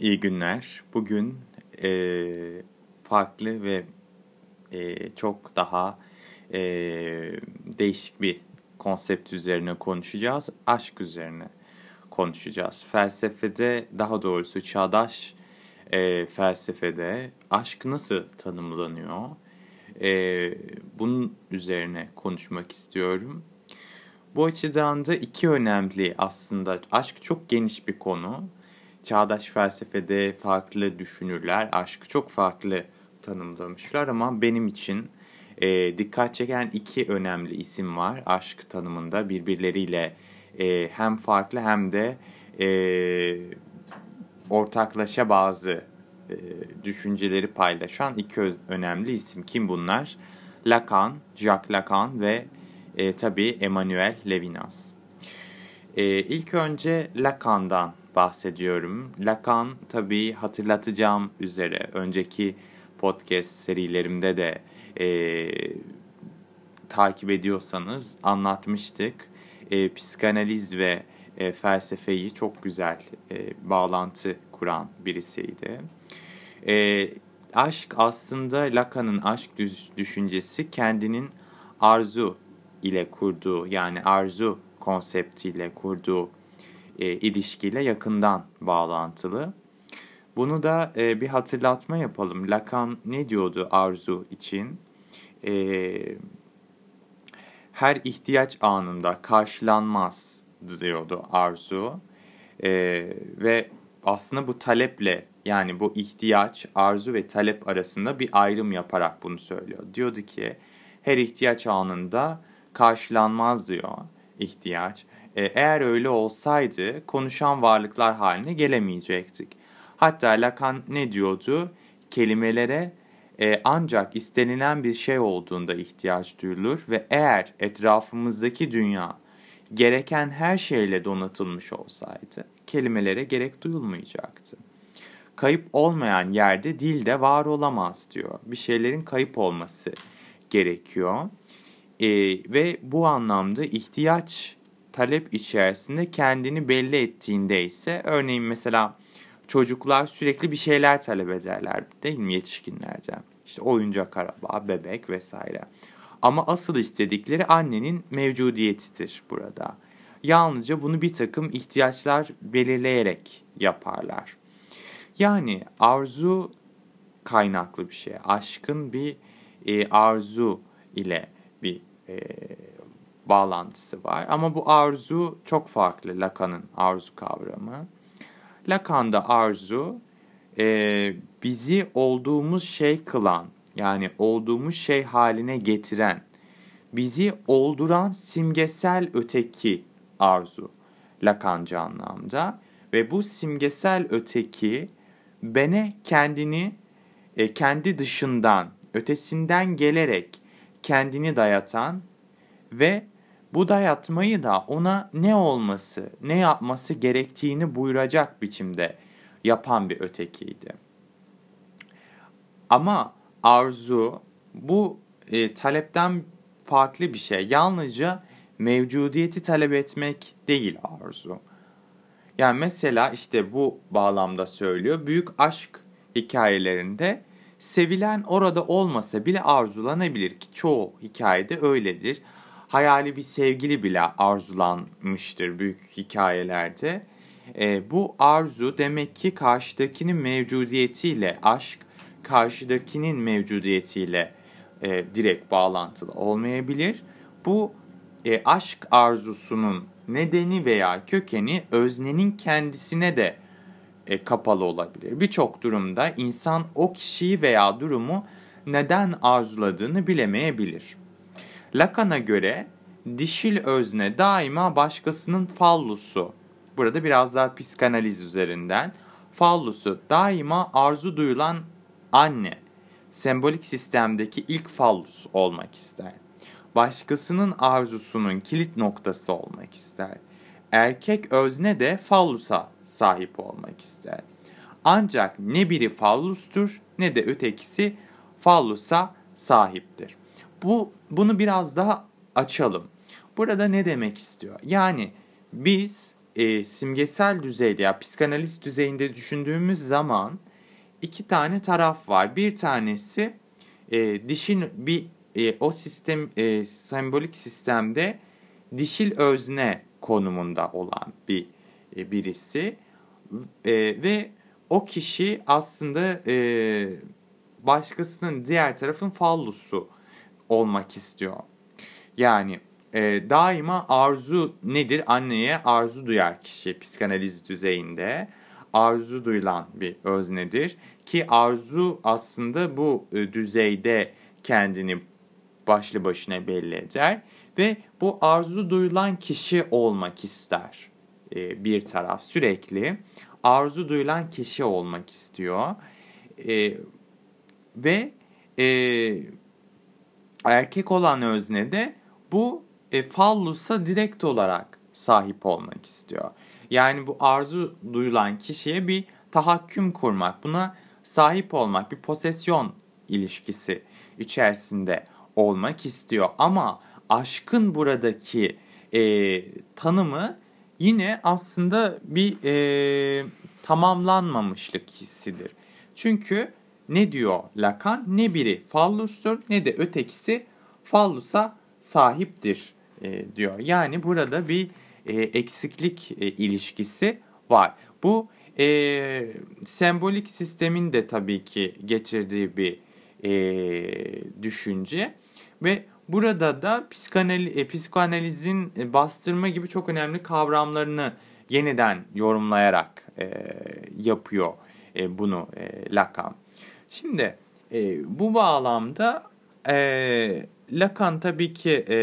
İyi günler. Bugün e, farklı ve e, çok daha e, değişik bir konsept üzerine konuşacağız. Aşk üzerine konuşacağız. Felsefede, daha doğrusu çağdaş e, felsefede aşk nasıl tanımlanıyor? E, bunun üzerine konuşmak istiyorum. Bu açıdan da iki önemli aslında. Aşk çok geniş bir konu çağdaş felsefede farklı düşünürler aşkı çok farklı tanımlamışlar ama benim için e, dikkat çeken iki önemli isim var aşk tanımında birbirleriyle e, hem farklı hem de e, ortaklaşa bazı e, düşünceleri paylaşan iki önemli isim. Kim bunlar? Lacan, Jacques Lacan ve e, tabii Emmanuel Levinas. E, ilk önce Lacan'dan bahsediyorum. Lacan tabii hatırlatacağım üzere önceki podcast serilerimde de e, takip ediyorsanız anlatmıştık. E, psikanaliz ve e, felsefeyi çok güzel e, bağlantı kuran birisiydi. E, aşk aslında Lacan'ın aşk düşüncesi kendinin arzu ile kurduğu yani arzu konseptiyle kurduğu e, ilişkiyle yakından bağlantılı. Bunu da e, bir hatırlatma yapalım. Lacan ne diyordu arzu için? E, her ihtiyaç anında karşılanmaz diyordu arzu. E, ve aslında bu taleple yani bu ihtiyaç, arzu ve talep arasında bir ayrım yaparak bunu söylüyor. Diyordu ki her ihtiyaç anında karşılanmaz diyor ihtiyaç. E, eğer öyle olsaydı konuşan varlıklar haline gelemeyecektik. Hatta Lacan ne diyordu? Kelimelere e, ancak istenilen bir şey olduğunda ihtiyaç duyulur ve eğer etrafımızdaki dünya gereken her şeyle donatılmış olsaydı kelimelere gerek duyulmayacaktı. Kayıp olmayan yerde dil de var olamaz diyor. Bir şeylerin kayıp olması gerekiyor. E, ve bu anlamda ihtiyaç talep içerisinde kendini belli ettiğinde ise örneğin mesela çocuklar sürekli bir şeyler talep ederler değil mi yetişkinlerden? İşte oyuncak araba, bebek vesaire. Ama asıl istedikleri annenin mevcudiyetidir burada. Yalnızca bunu bir takım ihtiyaçlar belirleyerek yaparlar. Yani arzu kaynaklı bir şey. Aşkın bir e, arzu ile bir e, bağlantısı var. Ama bu arzu çok farklı Lacan'ın arzu kavramı. Lacan'da arzu e, bizi olduğumuz şey kılan yani olduğumuz şey haline getiren, bizi olduran simgesel öteki arzu Lacan'cı anlamda. Ve bu simgesel öteki bene kendini e, kendi dışından, ötesinden gelerek kendini dayatan ve bu dayatmayı da ona ne olması, ne yapması gerektiğini buyuracak biçimde yapan bir ötekiydi. Ama arzu bu e, talepten farklı bir şey. Yalnızca mevcudiyeti talep etmek değil arzu. Yani mesela işte bu bağlamda söylüyor. Büyük aşk hikayelerinde sevilen orada olmasa bile arzulanabilir ki çoğu hikayede öyledir hayali bir sevgili bile arzulanmıştır büyük hikayelerde. E, bu arzu demek ki karşıdakinin mevcudiyetiyle aşk, karşıdakinin mevcudiyetiyle e, direkt bağlantılı olmayabilir. Bu e, aşk arzusunun nedeni veya kökeni öznenin kendisine de e, kapalı olabilir. Birçok durumda insan o kişiyi veya durumu neden arzuladığını bilemeyebilir. Lacan'a göre dişil özne daima başkasının fallusu. Burada biraz daha psikanaliz üzerinden. Fallusu daima arzu duyulan anne. Sembolik sistemdeki ilk fallus olmak ister. Başkasının arzusunun kilit noktası olmak ister. Erkek özne de fallusa sahip olmak ister. Ancak ne biri fallustur ne de ötekisi fallusa sahiptir. Bu bunu biraz daha açalım. Burada ne demek istiyor? Yani biz e, simgesel düzeyde ya psikanaliz düzeyinde düşündüğümüz zaman iki tane taraf var. Bir tanesi e, dişin bir e, o sistem e, sembolik sistemde dişil özne konumunda olan bir e, birisi e, ve o kişi aslında e, başkasının diğer tarafın fallusu olmak istiyor. Yani e, daima arzu nedir? Anneye arzu duyar kişi psikanaliz düzeyinde. Arzu duyulan bir öznedir. Ki arzu aslında bu e, düzeyde kendini başlı başına belli eder. Ve bu arzu duyulan kişi olmak ister e, bir taraf sürekli. Arzu duyulan kişi olmak istiyor. E, ve e, erkek olan özne de bu e, fallusa direkt olarak sahip olmak istiyor. Yani bu arzu duyulan kişiye bir tahakküm kurmak, buna sahip olmak, bir posesyon ilişkisi içerisinde olmak istiyor. Ama aşkın buradaki e, tanımı yine aslında bir e, tamamlanmamışlık hissidir. Çünkü ne diyor Lacan? Ne biri fallustur ne de ötekisi fallusa sahiptir e, diyor. Yani burada bir e, eksiklik e, ilişkisi var. Bu e, sembolik sistemin de tabii ki getirdiği bir e, düşünce ve burada da psikanaliz, e, psikoanalizin e, bastırma gibi çok önemli kavramlarını yeniden yorumlayarak e, yapıyor e, bunu e, Lacan. Şimdi e, bu bağlamda e, Lacan tabii ki e,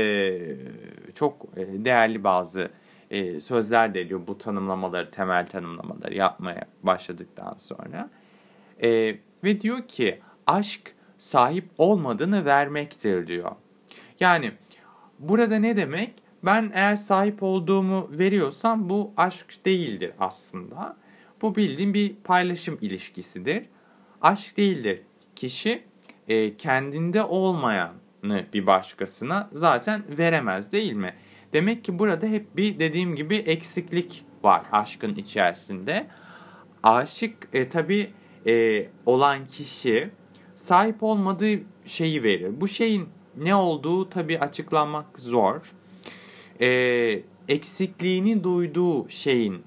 çok e, değerli bazı e, sözler de ediyor bu tanımlamaları, temel tanımlamaları yapmaya başladıktan sonra. E, ve diyor ki aşk sahip olmadığını vermektir diyor. Yani burada ne demek? Ben eğer sahip olduğumu veriyorsam bu aşk değildir aslında. Bu bildiğim bir paylaşım ilişkisidir. Aşk değildir. Kişi e, kendinde olmayanı bir başkasına zaten veremez değil mi? Demek ki burada hep bir dediğim gibi eksiklik var aşkın içerisinde. Aşık e, tabii e, olan kişi sahip olmadığı şeyi verir. Bu şeyin ne olduğu tabii açıklanmak zor. E, eksikliğini duyduğu şeyin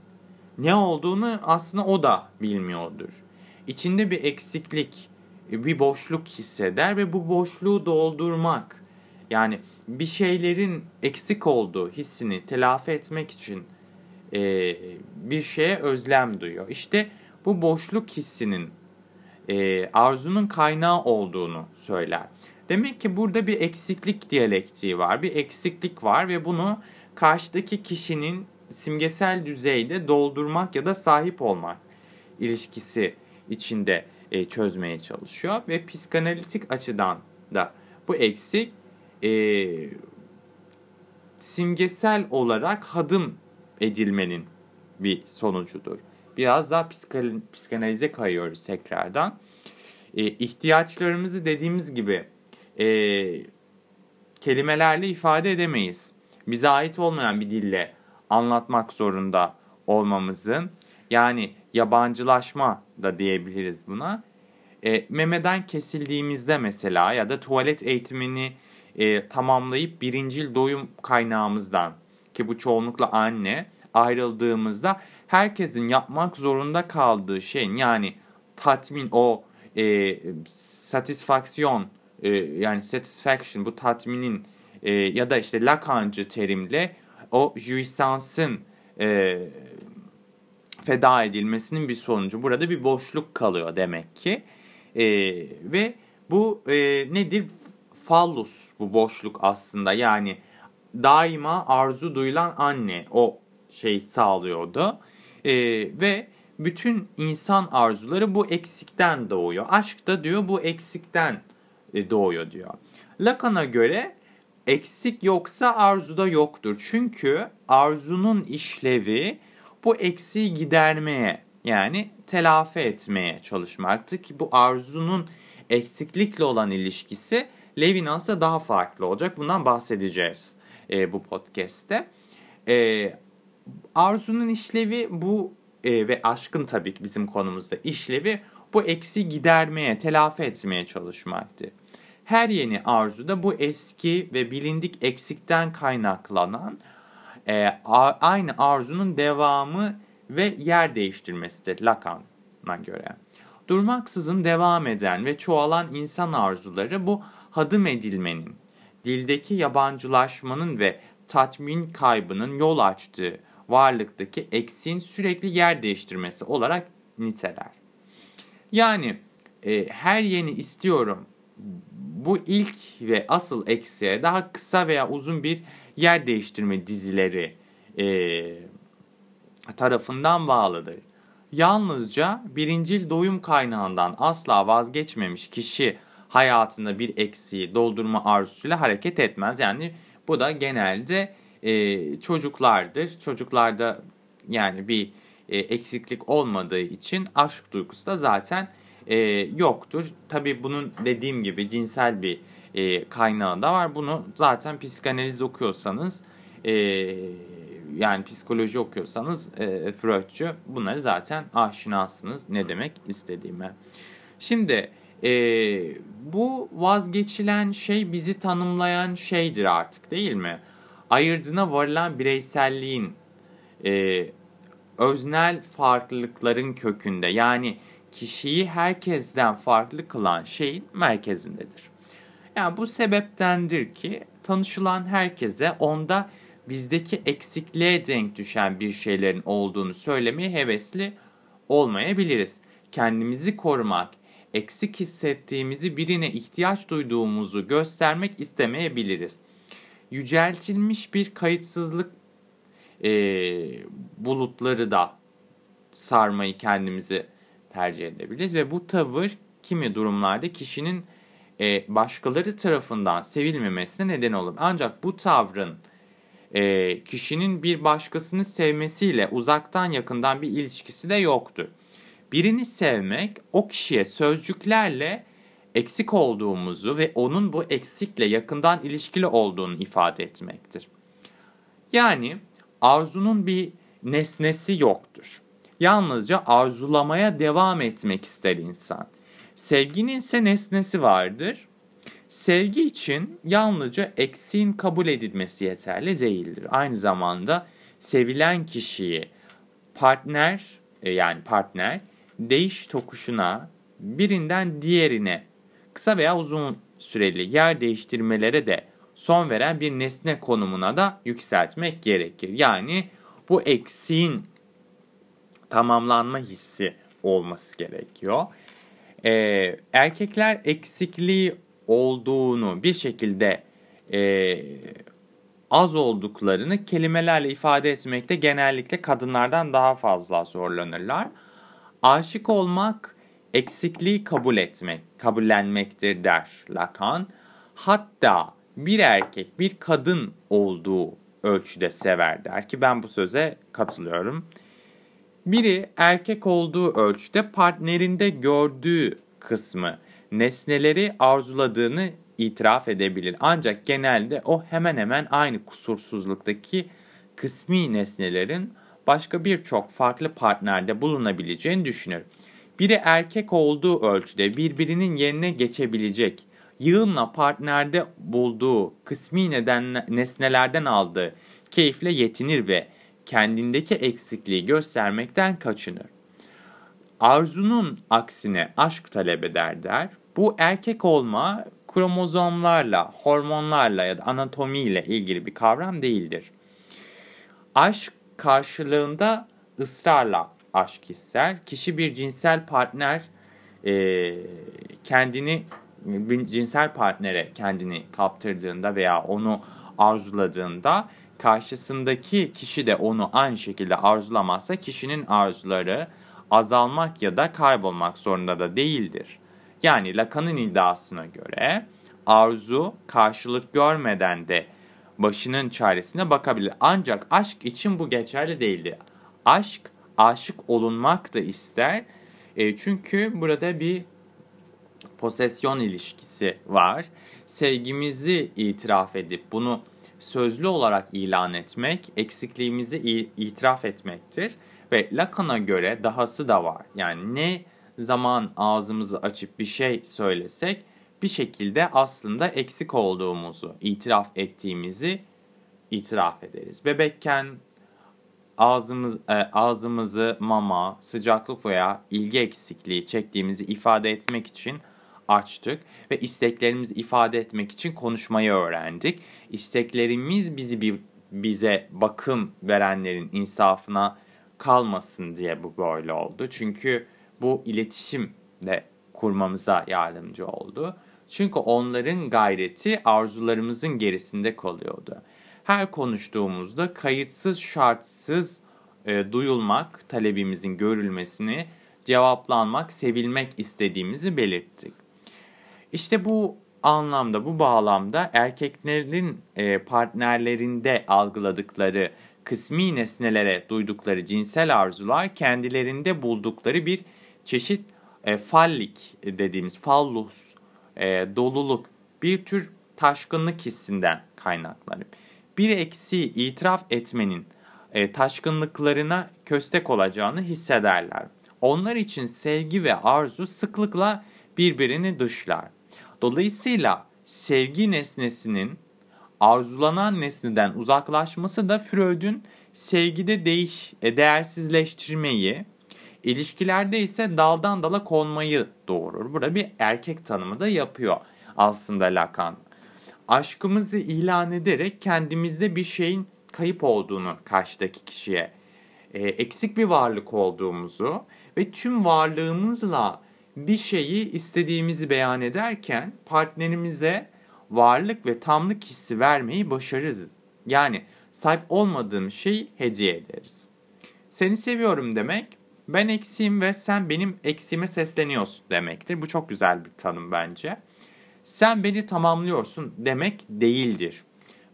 ne olduğunu aslında o da bilmiyordur. İçinde bir eksiklik, bir boşluk hisseder ve bu boşluğu doldurmak yani bir şeylerin eksik olduğu hissini telafi etmek için e, bir şeye özlem duyuyor. İşte bu boşluk hissinin e, arzunun kaynağı olduğunu söyler. Demek ki burada bir eksiklik diyalektiği var, bir eksiklik var ve bunu karşıdaki kişinin simgesel düzeyde doldurmak ya da sahip olmak ilişkisi içinde e, çözmeye çalışıyor ve psikanalitik açıdan da bu eksik e, simgesel olarak hadım edilmenin bir sonucudur. Biraz daha psikanalize kayıyoruz tekrardan. E, ihtiyaçlarımızı dediğimiz gibi e, kelimelerle ifade edemeyiz. Bize ait olmayan bir dille anlatmak zorunda olmamızın yani yabancılaşma da diyebiliriz buna. E, memeden kesildiğimizde mesela ya da tuvalet eğitimini e, tamamlayıp birincil doyum kaynağımızdan ki bu çoğunlukla anne ayrıldığımızda herkesin yapmak zorunda kaldığı şeyin yani tatmin o e, satisfaksiyon e, yani satisfaction bu tatminin e, ya da işte Lacancı terimle o jouissance'ın e, feda edilmesinin bir sonucu. Burada bir boşluk kalıyor demek ki. E, ve bu e, nedir? Fallus bu boşluk aslında. Yani daima arzu duyulan anne o şey sağlıyordu. E, ve bütün insan arzuları bu eksikten doğuyor. Aşk da diyor bu eksikten e, doğuyor diyor. Lacan'a göre eksik yoksa arzuda yoktur. Çünkü arzunun işlevi bu eksiği gidermeye yani telafi etmeye çalışmaktı ki bu arzunun eksiklikle olan ilişkisi Levinas'la daha farklı olacak. Bundan bahsedeceğiz e, bu podcast'te. E, arzunun işlevi bu e, ve aşkın tabii ki bizim konumuzda işlevi bu eksi gidermeye, telafi etmeye çalışmaktır. Her yeni arzuda bu eski ve bilindik eksikten kaynaklanan e, aynı arzunun devamı ve yer değiştirmesidir Lacan'a göre. Durmaksızın devam eden ve çoğalan insan arzuları bu hadım edilmenin, dildeki yabancılaşmanın ve tatmin kaybının yol açtığı varlıktaki eksiğin sürekli yer değiştirmesi olarak niteler. Yani e, her yeni istiyorum bu ilk ve asıl eksiğe daha kısa veya uzun bir yer değiştirme dizileri e, tarafından bağlıdır. Yalnızca birincil doyum kaynağından asla vazgeçmemiş kişi hayatında bir eksiği doldurma arzusuyla hareket etmez. Yani bu da genelde e, çocuklardır. Çocuklarda yani bir e, eksiklik olmadığı için aşk duygusu da zaten e, yoktur. Tabi bunun dediğim gibi cinsel bir e, kaynağı da var. Bunu zaten psikanaliz okuyorsanız e, yani psikoloji okuyorsanız e, Freudcu bunları zaten aşinasınız ne demek istediğime. Şimdi e, bu vazgeçilen şey bizi tanımlayan şeydir artık değil mi? Ayırdığına varılan bireyselliğin e, öznel farklılıkların kökünde yani kişiyi herkesten farklı kılan şeyin merkezindedir. Yani bu sebeptendir ki tanışılan herkese onda bizdeki eksikliğe denk düşen bir şeylerin olduğunu söylemeye hevesli olmayabiliriz. Kendimizi korumak, eksik hissettiğimizi birine ihtiyaç duyduğumuzu göstermek istemeyebiliriz. Yüceltilmiş bir kayıtsızlık e, bulutları da sarmayı kendimizi tercih edebiliriz ve bu tavır kimi durumlarda kişinin e, başkaları tarafından sevilmemesine neden olur. Ancak bu tavrın e, kişinin bir başkasını sevmesiyle uzaktan yakından bir ilişkisi de yoktur. Birini sevmek o kişiye sözcüklerle eksik olduğumuzu ve onun bu eksikle yakından ilişkili olduğunu ifade etmektir. Yani arzunun bir nesnesi yoktur. Yalnızca arzulamaya devam etmek ister insan. Sevginin ise nesnesi vardır. Sevgi için yalnızca eksiğin kabul edilmesi yeterli değildir. Aynı zamanda sevilen kişiyi partner e, yani partner değiş tokuşuna birinden diğerine kısa veya uzun süreli yer değiştirmelere de son veren bir nesne konumuna da yükseltmek gerekir. Yani bu eksiğin tamamlanma hissi olması gerekiyor. Ee, erkekler eksikliği olduğunu bir şekilde e, az olduklarını kelimelerle ifade etmekte genellikle kadınlardan daha fazla zorlanırlar. Aşık olmak eksikliği kabul etmek, kabullenmektir der Lacan. Hatta bir erkek bir kadın olduğu ölçüde sever der ki ben bu söze katılıyorum. Biri erkek olduğu ölçüde partnerinde gördüğü kısmı nesneleri arzuladığını itiraf edebilir. Ancak genelde o hemen hemen aynı kusursuzluktaki kısmi nesnelerin başka birçok farklı partnerde bulunabileceğini düşünür. Biri erkek olduğu ölçüde birbirinin yerine geçebilecek, yığınla partnerde bulduğu kısmi neden, nesnelerden aldığı keyifle yetinir ve kendindeki eksikliği göstermekten kaçınır. Arzunun aksine aşk talep eder der. Bu erkek olma kromozomlarla, hormonlarla ya da anatomiyle ilgili bir kavram değildir. Aşk karşılığında ısrarla aşk ister. Kişi bir cinsel partner e, kendini cinsel partnere kendini kaptırdığında veya onu arzuladığında karşısındaki kişi de onu aynı şekilde arzulamazsa kişinin arzuları azalmak ya da kaybolmak zorunda da değildir. Yani Lacan'ın iddiasına göre arzu karşılık görmeden de başının çaresine bakabilir. Ancak aşk için bu geçerli değildir. Aşk aşık olunmak da ister. E, çünkü burada bir posesyon ilişkisi var. Sevgimizi itiraf edip bunu sözlü olarak ilan etmek, eksikliğimizi itiraf etmektir. Ve Lacan'a göre dahası da var. Yani ne zaman ağzımızı açıp bir şey söylesek bir şekilde aslında eksik olduğumuzu, itiraf ettiğimizi itiraf ederiz. Bebekken ağzımız, e, ağzımızı mama, sıcaklık veya ilgi eksikliği çektiğimizi ifade etmek için açtık ve isteklerimizi ifade etmek için konuşmayı öğrendik. İsteklerimiz bizi bir bize bakım verenlerin insafına kalmasın diye bu böyle oldu. Çünkü bu iletişim de kurmamıza yardımcı oldu. Çünkü onların gayreti arzularımızın gerisinde kalıyordu. Her konuştuğumuzda kayıtsız şartsız e, duyulmak, talebimizin görülmesini, cevaplanmak, sevilmek istediğimizi belirttik. İşte bu anlamda, bu bağlamda erkeklerin e, partnerlerinde algıladıkları kısmi nesnelere duydukları cinsel arzular kendilerinde buldukları bir çeşit e, fallik dediğimiz fallus, e, doluluk, bir tür taşkınlık hissinden kaynaklanır. Bir eksiği itiraf etmenin e, taşkınlıklarına köstek olacağını hissederler. Onlar için sevgi ve arzu sıklıkla birbirini dışlar. Dolayısıyla sevgi nesnesinin arzulanan nesneden uzaklaşması da Freud'un sevgide değiş, e, değersizleştirmeyi, ilişkilerde ise daldan dala konmayı doğurur. Burada bir erkek tanımı da yapıyor aslında Lacan. Aşkımızı ilan ederek kendimizde bir şeyin kayıp olduğunu karşıdaki kişiye, e, eksik bir varlık olduğumuzu ve tüm varlığımızla bir şeyi istediğimizi beyan ederken partnerimize varlık ve tamlık hissi vermeyi başarırız. Yani sahip olmadığım şeyi hediye ederiz. Seni seviyorum demek, ben eksiğim ve sen benim eksiğime sesleniyorsun demektir. Bu çok güzel bir tanım bence. Sen beni tamamlıyorsun demek değildir.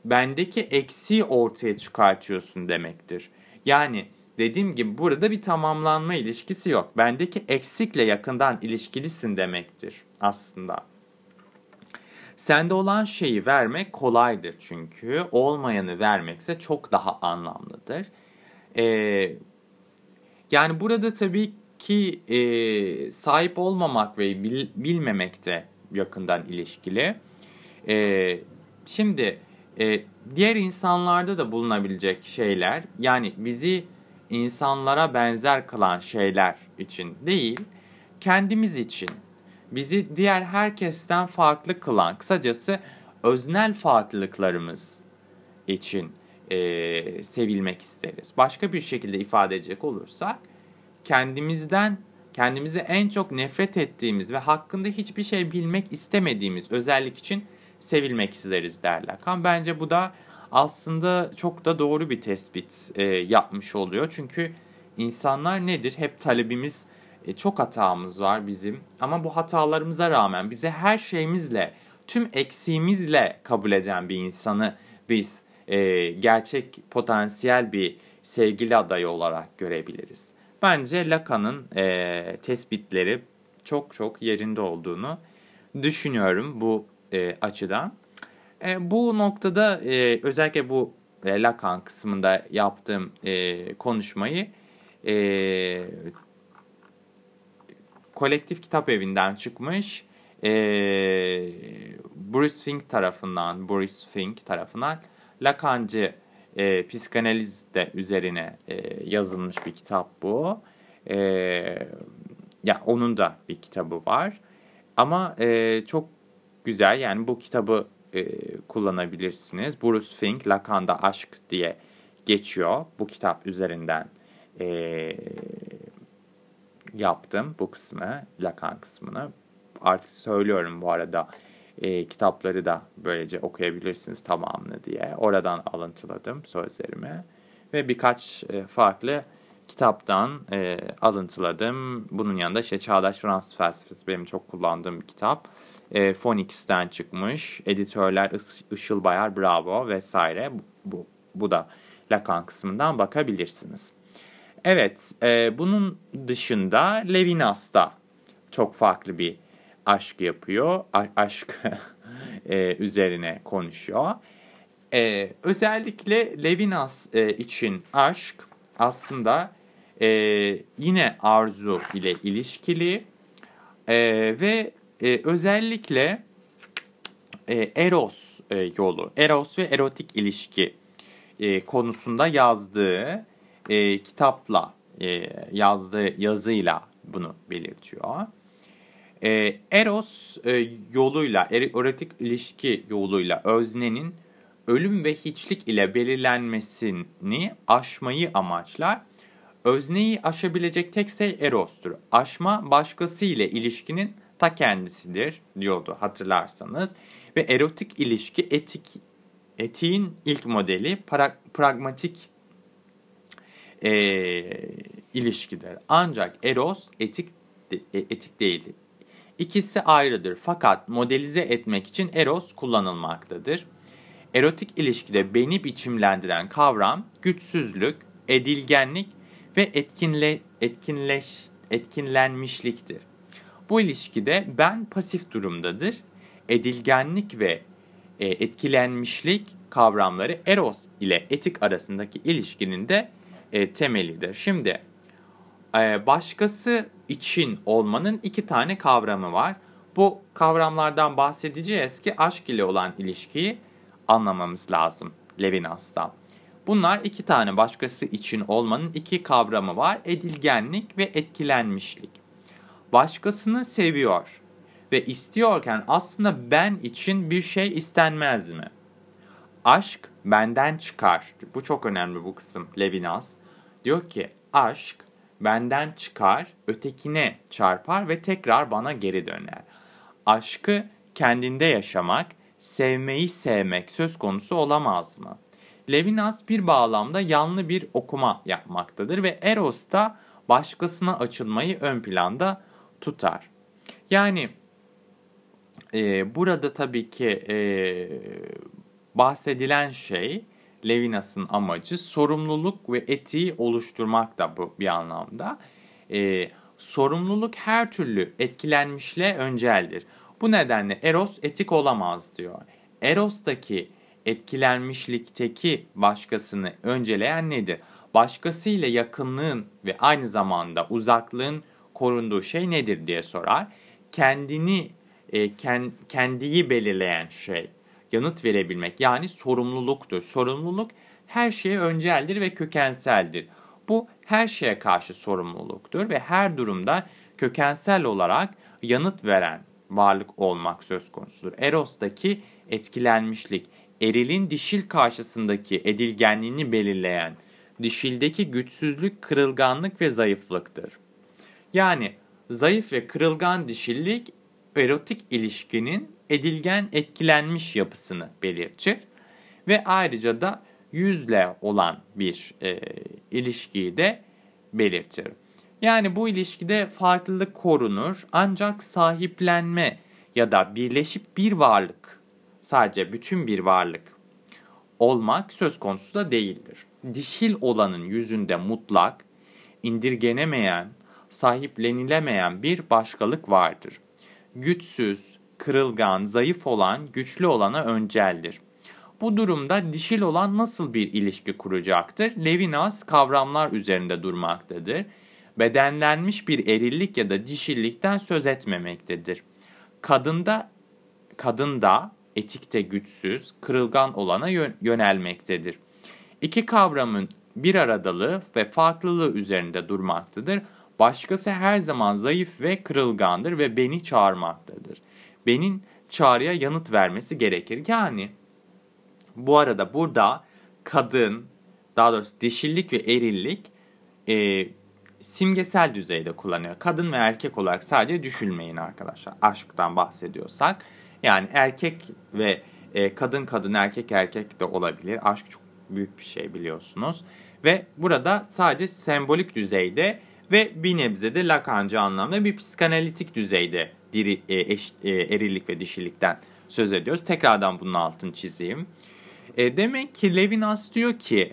Bendeki eksiği ortaya çıkartıyorsun demektir. Yani dediğim gibi burada bir tamamlanma ilişkisi yok. Bendeki eksikle yakından ilişkilisin demektir aslında. Sende olan şeyi vermek kolaydır çünkü olmayanı vermekse çok daha anlamlıdır. Ee, yani burada tabii ki e, sahip olmamak ve bil, bilmemek de yakından ilişkili. E, şimdi e, diğer insanlarda da bulunabilecek şeyler yani bizi insanlara benzer kılan şeyler için değil kendimiz için bizi diğer herkesten farklı kılan, kısacası öznel farklılıklarımız için e, sevilmek isteriz. Başka bir şekilde ifade edecek olursak, kendimizden, kendimizi en çok nefret ettiğimiz ve hakkında hiçbir şey bilmek istemediğimiz özellik için sevilmek isteriz derler. Kan bence bu da aslında çok da doğru bir tespit e, yapmış oluyor. Çünkü insanlar nedir? Hep talebimiz e, çok hatamız var bizim ama bu hatalarımıza rağmen bize her şeyimizle, tüm eksiğimizle kabul eden bir insanı biz e, gerçek potansiyel bir sevgili adayı olarak görebiliriz. Bence Lacan'ın e, tespitleri çok çok yerinde olduğunu düşünüyorum bu e, açıdan. E, bu noktada e, özellikle bu e, Lacan kısmında yaptığım e, konuşmayı e, kolektif kitap evinden çıkmış e, Bruce Fink tarafından Bruce Fink tarafından Lacancı e, psikanaliz de üzerine e, yazılmış bir kitap bu. E, ya onun da bir kitabı var. Ama e, çok güzel yani bu kitabı e, kullanabilirsiniz. Bruce Fink Lacan'da Aşk diye geçiyor. Bu kitap üzerinden e, yaptım bu kısmı, Lacan kısmını. Artık söylüyorum bu arada e, kitapları da böylece okuyabilirsiniz tamamını diye. Oradan alıntıladım sözlerimi ve birkaç e, farklı kitaptan e, alıntıladım. Bunun yanında işte Çağdaş Fransız Felsefesi benim çok kullandığım bir kitap. E, Phoenix'ten çıkmış. Editörler Işıl Bayar Bravo vesaire. Bu, bu, bu da Lacan kısmından bakabilirsiniz. Evet, e, bunun dışında Levinas da çok farklı bir aşk yapıyor. A- aşk e, üzerine konuşuyor. E, özellikle Levinas e, için aşk aslında e, yine arzu ile ilişkili e, ve e, özellikle e, Eros e, yolu, Eros ve erotik ilişki e, konusunda yazdığı e, kitapla, e, yazdığı yazıyla bunu belirtiyor. E, Eros e, yoluyla, erotik ilişki yoluyla öznenin ölüm ve hiçlik ile belirlenmesini aşmayı amaçlar. Özneyi aşabilecek tek şey Eros'tur. Aşma başkası ile ilişkinin ta kendisidir diyordu hatırlarsanız. Ve erotik ilişki etik etiğin ilk modeli pra, pragmatik e, ilişkidir. Ancak eros etik e, etik değildir. İkisi ayrıdır fakat modelize etmek için eros kullanılmaktadır. Erotik ilişkide beni biçimlendiren kavram güçsüzlük, edilgenlik ve etkinle, etkinleş, etkinlenmişliktir. Bu ilişkide ben pasif durumdadır. Edilgenlik ve e, etkilenmişlik kavramları eros ile etik arasındaki ilişkinin de e, temelidir. Şimdi e, başkası için olmanın iki tane kavramı var. Bu kavramlardan bahsedeceğiz ki aşk ile olan ilişkiyi anlamamız lazım Levinas'tan. Bunlar iki tane başkası için olmanın iki kavramı var. Edilgenlik ve etkilenmişlik. Başkasını seviyor ve istiyorken aslında ben için bir şey istenmez mi? Aşk benden çıkar. Bu çok önemli bu kısım Levinas. Diyor ki aşk benden çıkar, ötekine çarpar ve tekrar bana geri döner. Aşkı kendinde yaşamak, sevmeyi sevmek söz konusu olamaz mı? Levinas bir bağlamda yanlı bir okuma yapmaktadır ve Eros da başkasına açılmayı ön planda tutar. Yani e, burada tabii ki e, bahsedilen şey Levinas'ın amacı sorumluluk ve etiği oluşturmak da bu bir anlamda. E, sorumluluk her türlü etkilenmişle önceldir. Bu nedenle Eros etik olamaz diyor. Eros'taki etkilenmişlikteki başkasını önceleyen nedir? Başkasıyla yakınlığın ve aynı zamanda uzaklığın korunduğu şey nedir diye sorar. Kendini, e, kend, kendiyi belirleyen şey yanıt verebilmek yani sorumluluktur. Sorumluluk her şeye önceldir ve kökenseldir. Bu her şeye karşı sorumluluktur ve her durumda kökensel olarak yanıt veren varlık olmak söz konusudur. Eros'taki etkilenmişlik, erilin dişil karşısındaki edilgenliğini belirleyen, dişildeki güçsüzlük, kırılganlık ve zayıflıktır. Yani zayıf ve kırılgan dişillik erotik ilişkinin edilgen etkilenmiş yapısını belirtir ve ayrıca da yüzle olan bir e, ilişkiyi de belirtir. Yani bu ilişkide farklılık korunur ancak sahiplenme ya da birleşip bir varlık, sadece bütün bir varlık olmak söz konusu da değildir. Dişil olanın yüzünde mutlak, indirgenemeyen, sahiplenilemeyen bir başkalık vardır. Güçsüz, kırılgan, zayıf olan güçlü olana önceldir. Bu durumda dişil olan nasıl bir ilişki kuracaktır? Levinas kavramlar üzerinde durmaktadır. Bedenlenmiş bir erillik ya da dişillikten söz etmemektedir. Kadında kadında etikte güçsüz, kırılgan olana yönelmektedir. İki kavramın bir aradalığı ve farklılığı üzerinde durmaktadır. Başkası her zaman zayıf ve kırılgandır ve beni çağırmaktadır. Benim çağrıya yanıt vermesi gerekir. Yani bu arada burada kadın, daha doğrusu dişillik ve erillik e, simgesel düzeyde kullanıyor. Kadın ve erkek olarak sadece düşünmeyin arkadaşlar. Aşktan bahsediyorsak. Yani erkek ve e, kadın kadın erkek erkek de olabilir. Aşk çok büyük bir şey biliyorsunuz. Ve burada sadece sembolik düzeyde ve bir nebze de Lacancı anlamda bir psikanalitik düzeyde diri, e, eş, e, erillik ve dişilikten söz ediyoruz. Tekrardan bunun altını çizeyim. E, demek ki Levinas diyor ki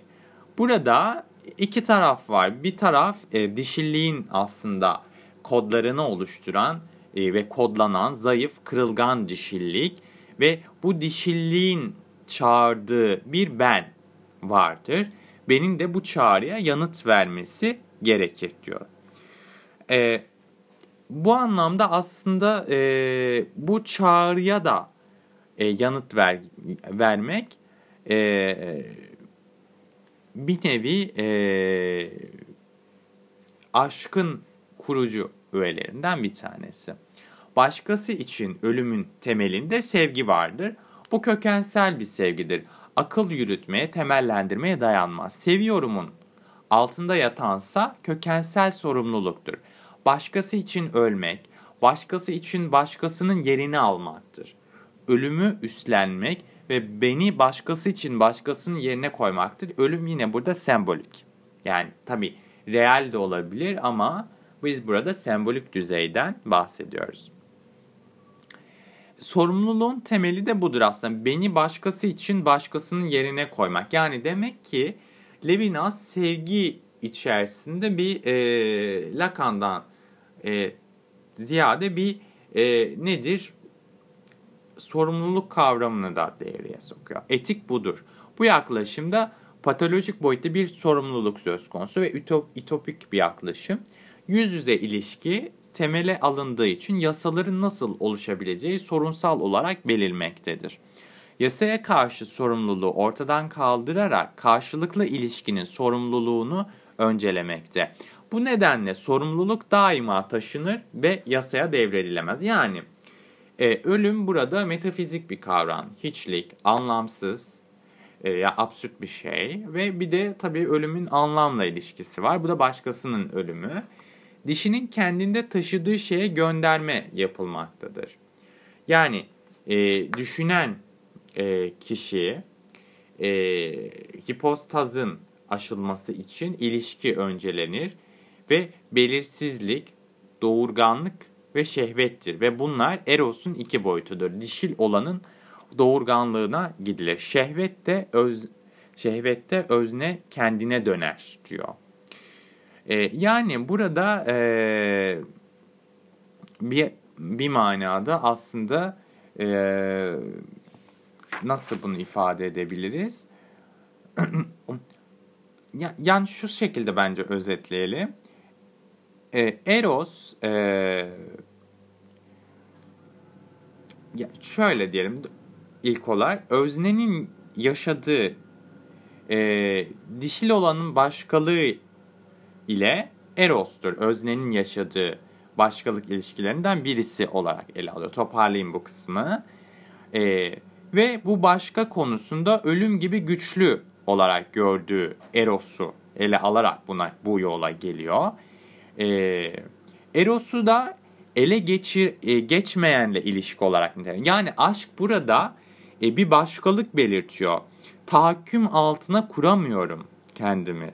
burada iki taraf var. Bir taraf e, dişilliğin aslında kodlarını oluşturan e, ve kodlanan zayıf, kırılgan dişillik ve bu dişilliğin çağırdığı bir ben vardır. Benim de bu çağrıya yanıt vermesi gerekir diyor. E, bu anlamda aslında e, bu çağrıya da e, yanıt ver, vermek e, bir nevi e, aşkın kurucu öğelerinden bir tanesi. Başkası için ölümün temelinde sevgi vardır. Bu kökensel bir sevgidir. Akıl yürütmeye, temellendirmeye dayanmaz. Seviyorumun altında yatansa kökensel sorumluluktur. Başkası için ölmek, başkası için başkasının yerini almaktır. Ölümü üstlenmek ve beni başkası için başkasının yerine koymaktır. Ölüm yine burada sembolik. Yani tabi real de olabilir ama biz burada sembolik düzeyden bahsediyoruz. Sorumluluğun temeli de budur aslında. Beni başkası için başkasının yerine koymak. Yani demek ki Levinas sevgi içerisinde bir e, Lacan'dan e, ziyade bir e, nedir? Sorumluluk kavramını da devreye sokuyor. Etik budur. Bu yaklaşımda patolojik boyutta bir sorumluluk söz konusu ve ütop, ütopik bir yaklaşım. Yüz yüze ilişki temele alındığı için yasaların nasıl oluşabileceği sorunsal olarak belirmektedir. Yasaya karşı sorumluluğu ortadan kaldırarak karşılıklı ilişkinin sorumluluğunu öncelemekte. Bu nedenle sorumluluk daima taşınır ve yasaya devredilemez. Yani e, ölüm burada metafizik bir kavram. Hiçlik, anlamsız, e, ya absürt bir şey ve bir de tabii ölümün anlamla ilişkisi var. Bu da başkasının ölümü. Dişinin kendinde taşıdığı şeye gönderme yapılmaktadır. Yani e, düşünen e, kişi e, hipostazın aşılması için ilişki öncelenir ve belirsizlik, doğurganlık ve şehvettir ve bunlar Eros'un iki boyutudur. Dişil olanın doğurganlığına gidilir. Şehvet de öz şehvette özne kendine döner diyor. Ee, yani burada e, bir bir manada aslında e, nasıl bunu ifade edebiliriz? yani şu şekilde bence özetleyelim. E, Eros e, ya şöyle diyelim ilk olarak öznenin yaşadığı e, dişil olanın başkalığı ile Eros'tur. Öznenin yaşadığı başkalık ilişkilerinden birisi olarak ele alıyor. Toparlayayım bu kısmı. E, ve bu başka konusunda ölüm gibi güçlü olarak gördüğü Eros'u ele alarak buna bu yola geliyor. E, Eros'u da ele geçir, e, geçmeyenle ilişki olarak. Yani aşk burada e, bir başkalık belirtiyor. Tahakküm altına kuramıyorum kendimi.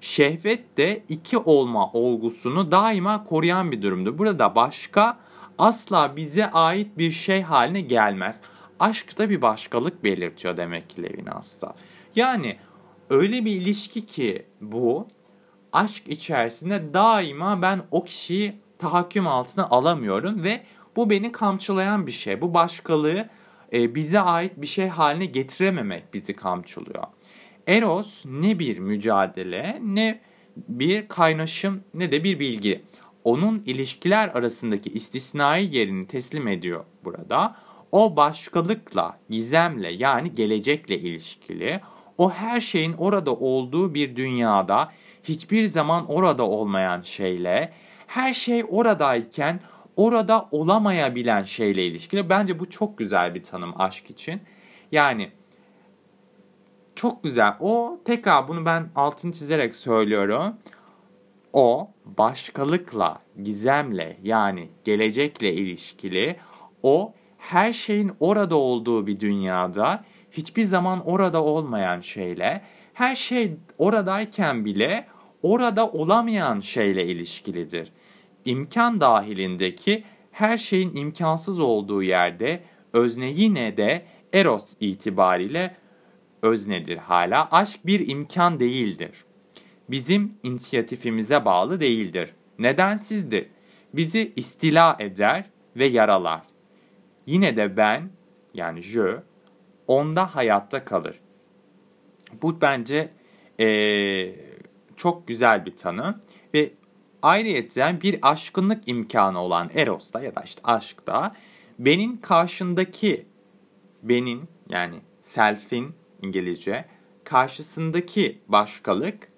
Şehvet de iki olma olgusunu daima koruyan bir durumdur. Burada başka asla bize ait bir şey haline gelmez. Aşk da bir başkalık belirtiyor demek ki Levinas'ta. Yani öyle bir ilişki ki bu aşk içerisinde daima ben o kişiyi tahakküm altına alamıyorum ve bu beni kamçılayan bir şey. Bu başkalığı e, bize ait bir şey haline getirememek bizi kamçılıyor. Eros ne bir mücadele ne bir kaynaşım ne de bir bilgi. Onun ilişkiler arasındaki istisnai yerini teslim ediyor burada. O başkalıkla, gizemle yani gelecekle ilişkili. O her şeyin orada olduğu bir dünyada hiçbir zaman orada olmayan şeyle, her şey oradayken orada olamayabilen şeyle ilişkili. Bence bu çok güzel bir tanım aşk için. Yani çok güzel. O tekrar bunu ben altını çizerek söylüyorum. O başkalıkla, gizemle yani gelecekle ilişkili o her şeyin orada olduğu bir dünyada hiçbir zaman orada olmayan şeyle her şey oradayken bile orada olamayan şeyle ilişkilidir. İmkan dahilindeki her şeyin imkansız olduğu yerde özne yine de eros itibariyle öznedir hala. Aşk bir imkan değildir. Bizim inisiyatifimize bağlı değildir. Nedensizdir. Bizi istila eder ve yaralar. Yine de ben yani je onda hayatta kalır. Bu bence e, çok güzel bir tanı ve ayrıca bir aşkınlık imkanı olan Eros'ta ya da işte aşkta benim karşındaki benim yani self'in İngilizce karşısındaki başkalık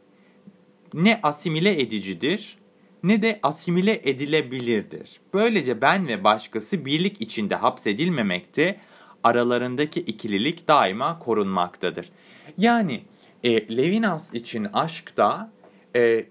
ne asimile edicidir ne de asimile edilebilirdir. Böylece ben ve başkası birlik içinde hapsedilmemekte, aralarındaki ikililik daima korunmaktadır. Yani e, Levinas için aşkta e,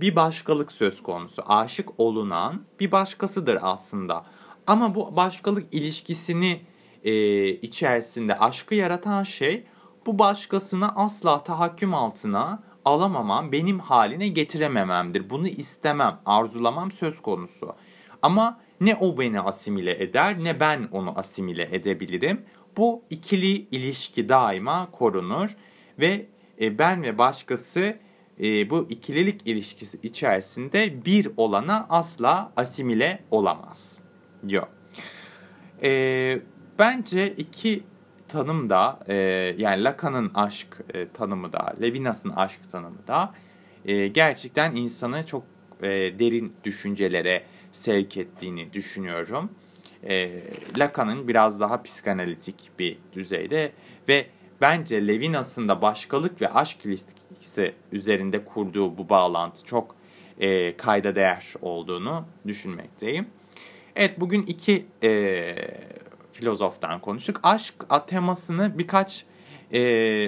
bir başkalık söz konusu. Aşık olunan bir başkasıdır aslında. Ama bu başkalık ilişkisini e, içerisinde aşkı yaratan şey bu başkasına asla tahakküm altına alamamam, benim haline getiremememdir. Bunu istemem, arzulamam söz konusu. Ama ne o beni asimile eder ne ben onu asimile edebilirim. Bu ikili ilişki daima korunur ve e, ben ve başkası e, bu ikililik ilişkisi içerisinde bir olana asla asimile olamaz diyor. E, bence iki tanım da e, yani Lacan'ın aşk e, tanımı da Levinas'ın aşk tanımı da e, gerçekten insanı çok e, derin düşüncelere sevk ettiğini düşünüyorum. E, Lacan'ın biraz daha psikanalitik bir düzeyde ve bence Levinas'ın da başkalık ve aşk ilişkisi üzerinde kurduğu bu bağlantı çok e, kayda değer olduğunu düşünmekteyim. Evet bugün iki e, filozoftan konuştuk. Aşk temasını birkaç e,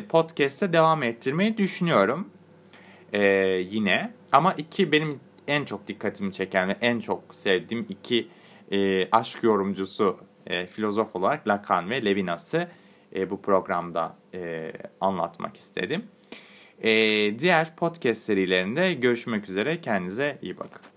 podcast'te devam ettirmeyi düşünüyorum. E, yine. Ama iki benim en çok dikkatimi çeken ve en çok sevdiğim iki e, aşk yorumcusu e, filozof olarak Lacan ve Levinas'ı e, bu programda e, anlatmak istedim. E, diğer podcast serilerinde görüşmek üzere. Kendinize iyi bakın.